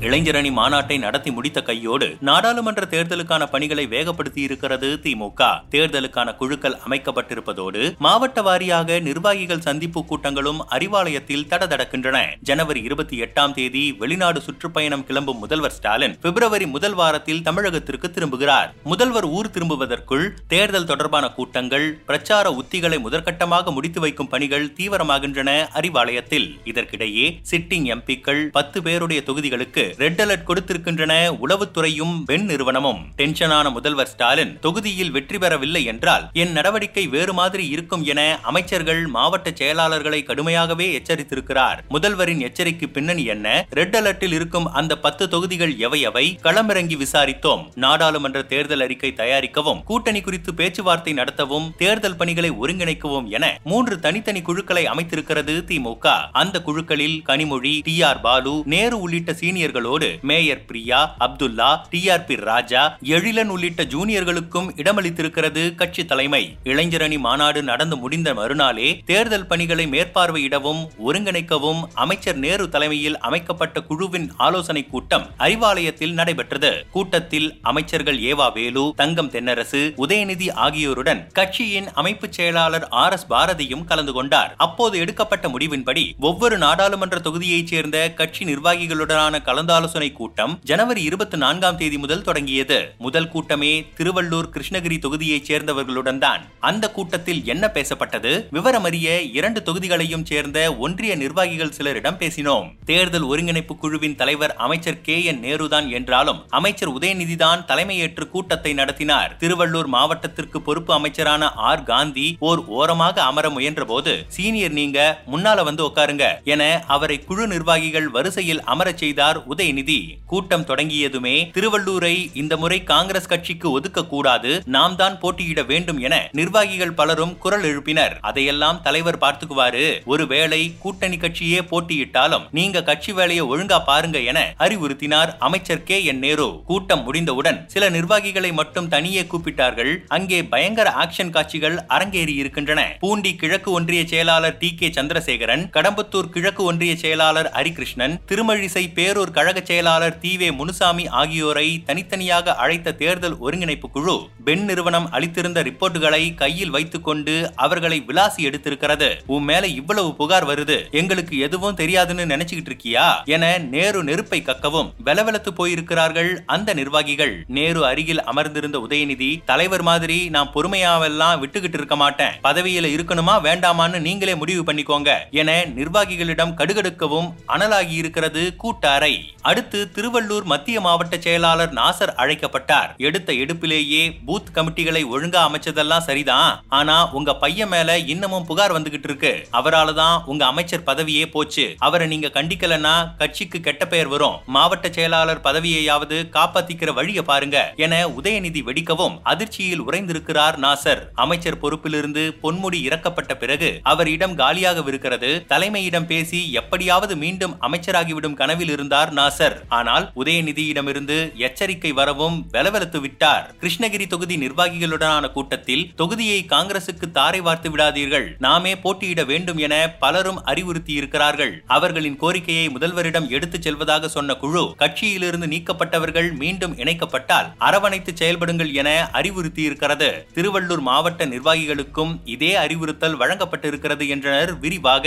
இளைஞரணி மாநாட்டை நடத்தி முடித்த கையோடு நாடாளுமன்ற தேர்தலுக்கான பணிகளை வேகப்படுத்தி இருக்கிறது திமுக. தேர்தலுக்கான குழுக்கள் அமைக்கப்பட்டிருப்பதோடு மாவட்ட வாரியாக நிர்வாகிகள் சந்திப்பு கூட்டங்களும் அறிவாலயத்தில் தடதடக்கின்றன. ஜனவரி இருபத்தி எட்டாம் தேதி வெளிநாடு சுற்றுப்பயணம் கிளம்பும் முதல்வர் ஸ்டாலின் பிப்ரவரி முதல் வாரத்தில் தமிழகத்திற்கு திரும்புகிறார். முதல்வர் ஊர் திரும்புவதற்குள் தேர்தல் தொடர்பான கூட்டங்கள் பிரச்சார உத்திகளை முதற்கட்டமாக முடித்து வைக்கும் பணிகள் தீவிரமாகின்றன அறிவாலயத்தில். இதற்கிடையே சிட்டிங் எம்பிக்கள் பத்து பேருடைய தொகுதிகளுக்கு ரெட் அலர்ட் கொடுத்திருக்கின்றன உளவுத்துறையும் பெண் நிறுவனமும். டென்ஷனான முதல்வர் ஸ்டாலின் தொகுதியில் வெற்றி பெறவில்லை என்றால் என் நடவடிக்கை வேறு மாதிரி இருக்கும் என அமைச்சர்கள் மாவட்ட செயலாளர்களை கடுமையாகவே எச்சரித்திருக்கிறார். முதல்வரின் எச்சரிக்கை பின்னணி என்ன? ரெட் அலர்ட்டில் இருக்கும் அந்த பத்து தொகுதிகள் எவையவை களமிறங்கி விசாரித்தோம். நாடாளுமன்ற தேர்தல் அறிக்கை தயாரிக்கவும் கூட்டணி குறித்து பேச்சுவார்த்தை நடத்தவும் தேர்தல் பணிகளை ஒருங்கிணைக்கவும் என மூன்று தனித்தனி குழுக்களை அமைத்திருக்கிறது திமுக அந்த குழுக்களில் கனிமொழி டி ஆர் பாலு நேரு உள்ளிட்ட சீனியர்கள் சீனியர்களோடு mayor Priya Abdullah T R B Raja Ezhilan உள்ளிட்ட ஜூனியர்களுக்கும் இடமளித்திருக்கிறது கட்சி தலைமை. இளைஞரணி மாநாடு நடந்து முடிந்த மறுநாளே தேர்தல் பணிகளை மேற்பார்வையிடவும் ஒருங்கிணைக்கவும் அமைச்சர் நேரு தலைமையில் அமைக்கப்பட்ட குழுவின் ஆலோசனை கூட்டம் அறிவாலயத்தில் நடைபெற்றது. கூட்டத்தில் அமைச்சர்கள் ஏவா வேலு தங்கம் தென்னரசு உதயநிதி ஆகியோருடன் கட்சியின் அமைப்பு செயலாளர் ஆர் எஸ் பாரதியும் கலந்து கொண்டார். அப்போது எடுக்கப்பட்ட முடிவின்படி ஒவ்வொரு நாடாளுமன்ற தொகுதியைச் சேர்ந்த கட்சி நிர்வாகிகளுடனான கலந்து கலந்தாலோசனை கூட்டம் ஜனவரி இருபத்தி நான்காம் தேதி முதல் தொடங்கியது. முதல் கூட்டமே திருவள்ளூர் கிருஷ்ணகிரி தொகுதியைச் சேர்ந்தவர்களுடன் தான். அந்த கூட்டத்தில் என்ன பேசப்பட்டது? விவரமறிய இரண்டு தொகுதிகளையும் சேர்ந்த ஒன்றிய நிர்வாகிகள் சிலரிடம் பேசினோம். தேர்தல் ஒருங்கிணைப்பு குழுவின் தலைவர் அமைச்சர் கே என் நேருதான் என்றாலும் அமைச்சர் உதயநிதிதான் தலைமையேற்று கூட்டத்தை நடத்தினார். திருவள்ளூர் மாவட்டத்திற்கு பொறுப்பு அமைச்சரான ஆர். காந்தி ஓர் ஓரமாக அமர முயன்ற போது சீனியர் நீங்க முன்னால வந்து உட்காருங்க என அவரை குழு நிர்வாகிகள் வரிசையில் அமரச் செய்தார் உதயநிதி கூட்டம் தொடங்கியதுமே திருவள்ளூரை இந்த முறை காங்கிரஸ் கட்சிக்கு ஒதுக்க கூடாது நாம் தான் போட்டியிட வேண்டும் என நிர்வாகிகள் பலரும் குரல் எழுப்பினர். அதையெல்லாம் தலைவர் பார்த்துக்குவாரு. ஒருவேளை கூட்டணி கட்சியே போட்டியிட்டாலும் நீங்க கட்சி வேலையை ஒழுங்கா பாருங்க என அறிவுறுத்தினார் அமைச்சர் கே என் நேரு. கூட்டம் முடிந்தவுடன் சில நிர்வாகிகளை மட்டும் தனியே கூப்பிட்டார்கள். அங்கே பயங்கர ஆக்ஷன் காட்சிகள் அரங்கேறி இருக்கின்றன. பூண்டி கிழக்கு ஒன்றிய செயலாளர் டி கே சந்திரசேகரன் கடம்பத்தூர் கிழக்கு ஒன்றிய செயலாளர் ஹரிகிருஷ்ணன் திருமழிசை பேரூர் கழக செயலாளர் தி. வே. முனுசாமி ஆகியோரை தனித்தனியாக அழைத்த தேர்தல் ஒருங்கிணைப்பு குழு பெண் நிறுவனம் அளித்திருந்த ரிப்போர்ட்டுகளை கையில் வைத்துக் கொண்டு அவர்களை விலாசி எடுத்திருக்கிறது. உன் மேல இவ்வளவு புகார் வருது எங்களுக்கு எதுவும் தெரியாதுன்னு நினைச்சுக்கிட்டு இருக்கியா? என நேரு நெருப்பை கக்கவும் வெலவெலத்து போயிருக்கிறார்கள் அந்த நிர்வாகிகள். நேரு அருகில் அமர்ந்திருந்த உதயநிதி தலைவர் மாதிரி நான் பொறுமையாவெல்லாம் விட்டுக்கிட்டு இருக்க மாட்டேன். பதவியில இருக்கணுமா வேண்டாமான்னு நீங்களே முடிவு பண்ணிக்கோங்க என நிர்வாகிகளிடம் கடுகடுக்கவும் அனலாகி இருக்கிறது கூட்ட அறை. அடுத்து திருவள்ளூர் மத்திய மாவட்ட செயலாளர் நாசர் அழைக்கப்பட்டார். எடுத்த எடுப்பிலேயே பூத் கமிட்டிகளை ஒழுங்கா அமைச்சதெல்லாம் சரிதான். ஆனா உங்க பையன் மேல இன்னமும் புகார் வந்துகிட்டு இருக்கு. அவரால தான் உங்க அமைச்சர் பதவியே போச்சு. அவரை நீங்க கண்டிக்கலன்னா கட்சிக்கு கெட்ட பெயர் வரும். மாவட்ட செயலாளர் பதவியையாவது காப்பாத்திக்கிற வழியை பாருங்க என உதயநிதி வெடிக்கவும் அதிர்ச்சியில் உறைந்திருக்கிறார் நாசர். அமைச்சர் பொறுப்பிலிருந்து பொன்முடி இறக்கப்பட்ட பிறகு அவரிடம் காலியாகவிருக்கிறது. தலைமையிடம் பேசி எப்படியாவது மீண்டும் அமைச்சராகிவிடும் கனவில் இருந்தார் நாசர். ஆனால் உதயநிதியிடமிருந்து எச்சரிக்கை வரவும் வெலவெலத்து விட்டார். கிருஷ்ணகிரி தொகுதி நிர்வாகிகளுடனான கூட்டத்தில் தொகுதியை காங்கிரசுக்கு தாரை வார்த்து விடாதீர்கள். நாமே போட்டியிட வேண்டும் என பலரும் அறிவுறுத்தியிருக்கிறார்கள். அவர்களின் கோரிக்கையை முதல்வரிடம் எடுத்துச் செல்வதாக சொன்ன குழு கட்சியிலிருந்து நீக்கப்பட்டவர்கள் மீண்டும் இணைக்கப்பட்டால் அரவணைத்து செயல்படுங்கள் என அறிவுறுத்தியிருக்கிறது. திருவள்ளூர் மாவட்ட நிர்வாகிகளுக்கும் இதே அறிவுறுத்தல் வழங்கப்பட்டிருக்கிறது என்றனர் விரிவாக.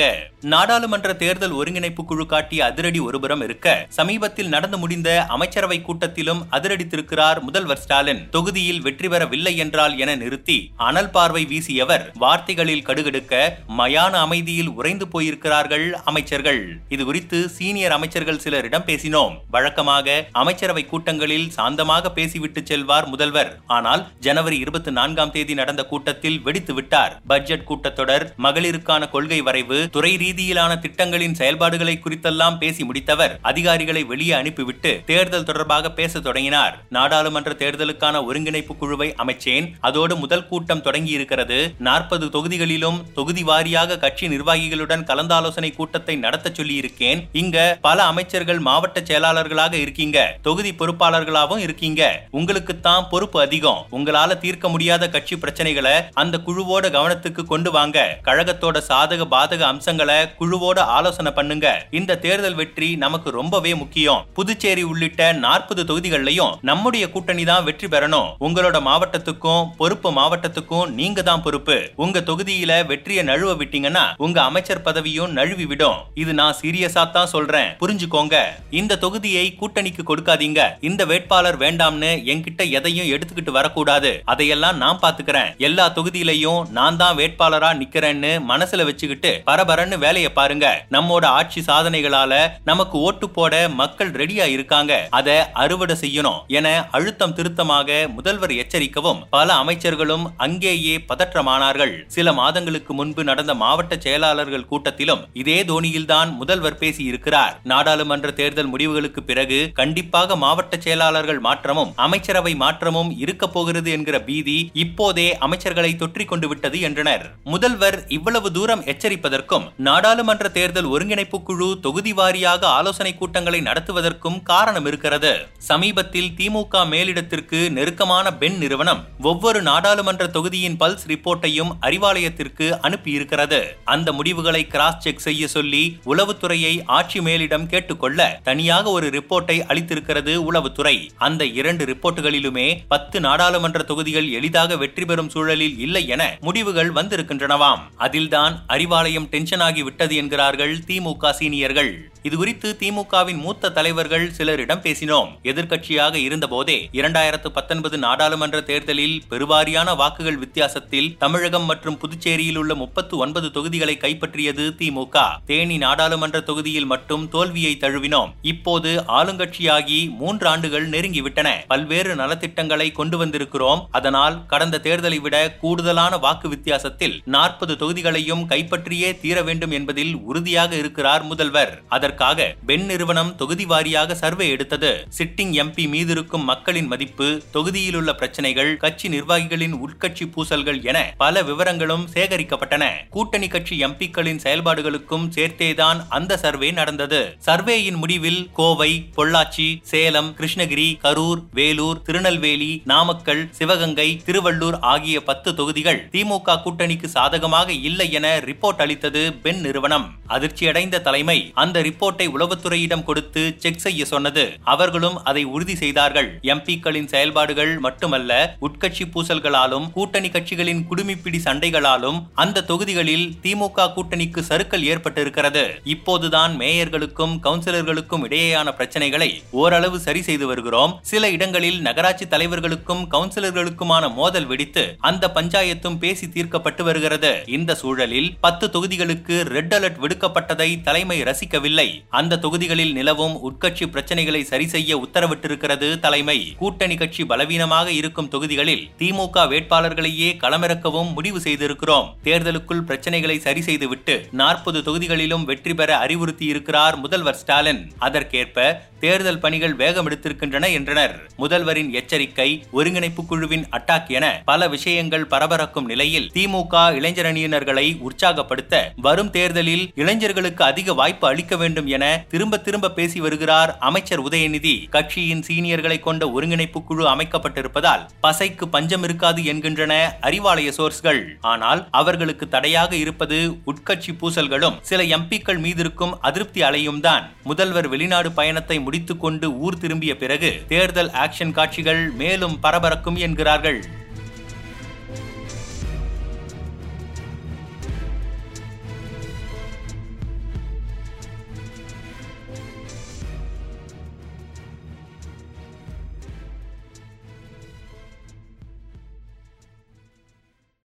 நாடாளுமன்ற தேர்தல் ஒருங்கிணைப்பு குழு காட்டிய அதிரடி ஒருபுறம் இருக்க சமீபத்தில் நடந்து முடிந்த அமைச்சரவை கூட்டத்திலும் அதிரடித்திருக்கிறார் முதல்வர் ஸ்டாலின். தொகுதியில் வெற்றி பெறவில்லை என்றால் என நிறுத்தி அனல் பார்வை வீசியவர் வார்த்தைகளில் கடுகெடுக்க மயான அமைதியில் உறைந்து போயிருக்கிறார்கள் அமைச்சர்கள். இது குறித்து சீனியர் அமைச்சர்கள் சிலரிடம் பேசினோம். வழக்கமாக அமைச்சரவை கூட்டங்களில் சாந்தமாக பேசிவிட்டு செல்வார் முதல்வர். ஆனால் ஜனவரி இருபத்தி நான்காம் தேதி நடந்த கூட்டத்தில் வெடித்து விட்டார். பட்ஜெட் கூட்டத்தொடர் மகளிருக்கான கொள்கை வரைவு துறை ரீதியிலான திட்டங்களின் செயல்பாடுகளை குறித்தெல்லாம் பேசி முடித்தவர். அதிகாரிகள் அதிகாரிகளை வெளியே அனுப்பிவிட்டு தேர்தல் தொடர்பாக பேச தொடங்கினார். நாடாளுமன்ற தேர்தலுக்கான ஒருங்கிணைப்பு குழுவை அமைச்சேன். அதோடு முதல் கூட்டம் தொடங்கி இருக்கிறது நாற்பது தொகுதிகளிலும் தொகுதி வாரியாக கட்சி நிர்வாகிகளுடன் கலந்தாலோசனை கூட்டத்தை நடத்த சொல்லி இருக்கேன் இங்க பல அமைச்சர்கள் மாவட்ட செயலாளர்களாக இருக்கீங்க. தொகுதி பொறுப்பாளர்களாகவும் இருக்கீங்க. உங்களுக்கு தான் பொறுப்பு அதிகம். உங்களால தீர்க்க முடியாத கட்சி பிரச்சனைகளை அந்த குழுவோட கவனத்துக்கு கொண்டு வாங்க. கழகத்தோட சாதக பாதக அம்சங்களை குழுவோட ஆலோசனை பண்ணுங்க. இந்த தேர்தல் வெற்றி நமக்கு ரொம்பவே முக்கியம். புதுச்சேரி உள்ளிட்ட நாற்பது தொகுதிகளிலையும் நம்முடைய கூட்டணி தான் வெற்றி பெறணும். உங்களோட மாவட்டத்துக்கும் பொறுப்பு மாவட்டத்துக்கும் நீங்க தான் பொறுப்பு. உங்க தொகுதியில வெற்றியை நழுவ விட்டீங்கன்னா உங்க அமைச்சர் பதவியும் நழுவி விடும். இது நான் சீரியஸா தான் சொல்றேன். புரிஞ்சுக்கோங்க. இந்த தொகுதியை கூட்டணிக்கு கொடுக்காதீங்க. இந்த வேட்பாளர் வேண்டாம்னு என்கிட்ட எதையும் எடுத்துக்கிட்டு வரக்கூடாது. அதையெல்லாம் நான் பாத்துக்கிறேன். எல்லா தொகுதியிலையும் நான் தான் வேட்பாளரா நிக்கிறேன்னு மனசுல வச்சுக்கிட்டு பரபரன்னு வேலையை பாருங்க. நம்மோட ஆட்சி சாதனைகளால நமக்கு ஓட்டு போட மக்கள் ரெடியா இருக்காங்க அதை அறுவடை செய்யணும் என அழுத்தம் திருத்தமாக முதல்வர் எச்சரிக்கவும் பல அமைச்சர்களும் அங்கேயே பதற்றமானார்கள். சில மாதங்களுக்கு முன்பு நடந்த மாவட்ட செயலாளர்கள் கூட்டத்திலும் இதே தோனியில்தான் முதல்வர் பேசியிருக்கிறார். நாடாளுமன்ற தேர்தல் முடிவுகளுக்கு பிறகு கண்டிப்பாக மாவட்ட செயலாளர்கள் மாற்றமும் அமைச்சரவை மாற்றமும் இருக்க போகிறது என்கிற பீதி இப்போதே அமைச்சர்களை தொற்றிக் கொண்டு விட்டது என்றனர். முதல்வர் இவ்வளவு தூரம் எச்சரிப்பதற்கும் நாடாளுமன்ற தேர்தல் ஒருங்கிணைப்பு குழு தொகுதி வாரியாக ஆலோசனை கூட்டங்களை நடத்துவதற்கும் காரணம் இருக்கிறது. சமீபத்தில் திமுக மேலிடத்திற்கு நெருக்கமான பென் நிறுவனம் ஒவ்வொரு நாடாளுமன்ற தொகுதியின் பல்ஸ் ரிப்போர்ட்டையும் அறிவாலயத்திற்கு அனுப்பியிருக்கிறது. அந்த முடிவுகளை கிராஸ் செக் செய்ய சொல்லி உளவுத்துறையை ஆட்சி மேலிடம் கேட்டுக்கொள்ள தனியாக ஒரு ரிப்போர்ட்டை அளித்திருக்கிறது உளவுத்துறை. அந்த இரண்டு ரிப்போர்ட்டுகளிலுமே பத்து நாடாளுமன்ற தொகுதிகள் எளிதாக வெற்றி பெறும் சூழலில் இல்லை என முடிவுகள் வந்திருக்கின்றனவாம். அதில்தான் அறிவாலயம் டென்ஷன் ஆகி விட்டது என்கிறார்கள் திமுக சீனியர்கள். இதுகுறித்து திமுகவின் மூத்த தலைவர்கள் சிலரிடம் பேசினோம். எதிர்கட்சியாக இருந்தபோதே இரண்டாயிரத்து பத்தொன்பது நாடாளுமன்ற தேர்தலில் பெருவாரியான வாக்குகள் வித்தியாசத்தில் தமிழகம் மற்றும் புதுச்சேரியில் உள்ள முப்பத்து ஒன்பது தொகுதிகளை கைப்பற்றியது திமுக தேனி நாடாளுமன்ற தொகுதியில் மட்டும் தோல்வியை தழுவினோம். இப்போது ஆளுங்கட்சியாகி மூன்று ஆண்டுகள் நெருங்கிவிட்டன. பல்வேறு நலத்திட்டங்களை கொண்டு வந்திருக்கிறோம். அதனால் கடந்த தேர்தலை விட கூடுதலான வாக்கு வித்தியாசத்தில் நாற்பது தொகுதிகளையும் கைப்பற்றியே தீர வேண்டும் என்பதில் உறுதியாக இருக்கிறார் முதல்வர். அதற்காக பெண் நிறுவனம் தொகுதி வாரியாக சர்வே எடுத்தது. சிட்டிங் எம்பி மீது இருக்கும் மக்களின் மதிப்பு தொகுதியில் உள்ள பிரச்சனைகள் கட்சி நிர்வாகிகளின் உட்கட்சி பூசல்கள் என பல விவரங்களும் சேகரிக்கப்பட்டன. கூட்டணி கட்சி எம்பிக்களின் செயல்பாடுகளுக்கும் சேர்த்தேதான் அந்த சர்வே நடந்தது. சர்வேயின் முடிவில் கோவை பொள்ளாச்சி சேலம் கிருஷ்ணகிரி கரூர் வேலூர் திருநெல்வேலி நாமக்கல் சிவகங்கை திருவள்ளூர் ஆகிய பத்து தொகுதிகள் திமுக கூட்டணிக்கு சாதகமாக இல்லை என ரிப்போர்ட் அளித்தது பென் நிறுவனம். அதிர்ச்சியடைந்த தலைமை அந்த ரிப்போர்ட்டை உளவுத்துறையிடம் கொடுத்து செக் செய்ய சொன்னது. அவர்களும் அதை உறுதி செய்தார்கள். எம்பிக்களின் செயல்பாடுகள் மட்டுமல்ல உட்கட்சி பூசல்களாலும் கூட்டணி கட்சிகளின் குடுமிப்பிடி சண்டைகளாலும் அந்த தொகுதிகளில் திமுக கூட்டணிக்கு சறுக்கல் ஏற்பட்டிருக்கிறது. இப்போதுதான் மேயர்களுக்கும் கவுன்சிலர்களுக்கும் இடையேயான பிரச்சனைகளை ஓரளவு சரி செய்து வருகிறோம். சில இடங்களில் நகராட்சி தலைவர்களுக்கும் கவுன்சிலர்களுக்குமான மோதல் வெடித்து அந்த பஞ்சாயத்தும் பேசி தீர்க்கப்பட்டு வருகிறது. இந்த சூழலில் பத்து தொகுதிகளுக்கு ரெட் அலர்ட் விடுக்கப்பட்டதை தலைமை ரசிக்கவில்லை. அந்த தொகுதிகளில் நில நிலவும் உட்கட்சி பிரச்சனைகளை சரி செய்ய உத்தரவிட்டிருக்கிறது தலைமை. கூட்டணி கட்சி பலவீனமாக இருக்கும் தொகுதிகளில் திமுக வேட்பாளர்களையே களமிறக்கவும் முடிவு செய்திருக்கிறோம். தேர்தலுக்குள் பிரச்சனைகளை சரி செய்துவிட்டு நாற்பது தொகுதிகளிலும் வெற்றி பெற அறிவுறுத்தி இருக்கிறார் முதல்வர் ஸ்டாலின். அதற்கேற்ப தேர்தல் பணிகள் வேகம் எடுத்திருக்கின்றன என்றனர். முதல்வரின் எச்சரிக்கை ஒருங்கிணைப்பு குழுவின் அட்டாக் என பல விஷயங்கள் பரபரக்கும் நிலையில் திமுக இளைஞரணியினர்களை உற்சாகப்படுத்த வரும் தேர்தலில் இளைஞர்களுக்கு அதிக வாய்ப்பு அளிக்க வேண்டும் என திரும்ப திரும்ப பேசி வருகிறார் அமைச்சர் உதயநிதி. கட்சியின் சீனியர்களை கொண்ட ஒருங்கிணைப்பு குழு அமைக்கப்பட்டிருப்பதால் பசைக்கு பஞ்சம் இருக்காது என்கின்றன அறிவாலய சோர்ஸ்கள். ஆனால் அவர்களுக்கு தடையாக இருப்பது உட்கட்சி பூசல்களும் சில எம்பிக்கள் மீதிருக்கும் அதிருப்தி அலையும் தான். முதல்வர் வெளிநாடு பயணத்தை முடித்துக்கொண்டு ஊர் திரும்பிய பிறகு தேர்தல் ஆக்ஷன் காட்சிகள் மேலும் பரபரக்கும் என்கிறார்கள்.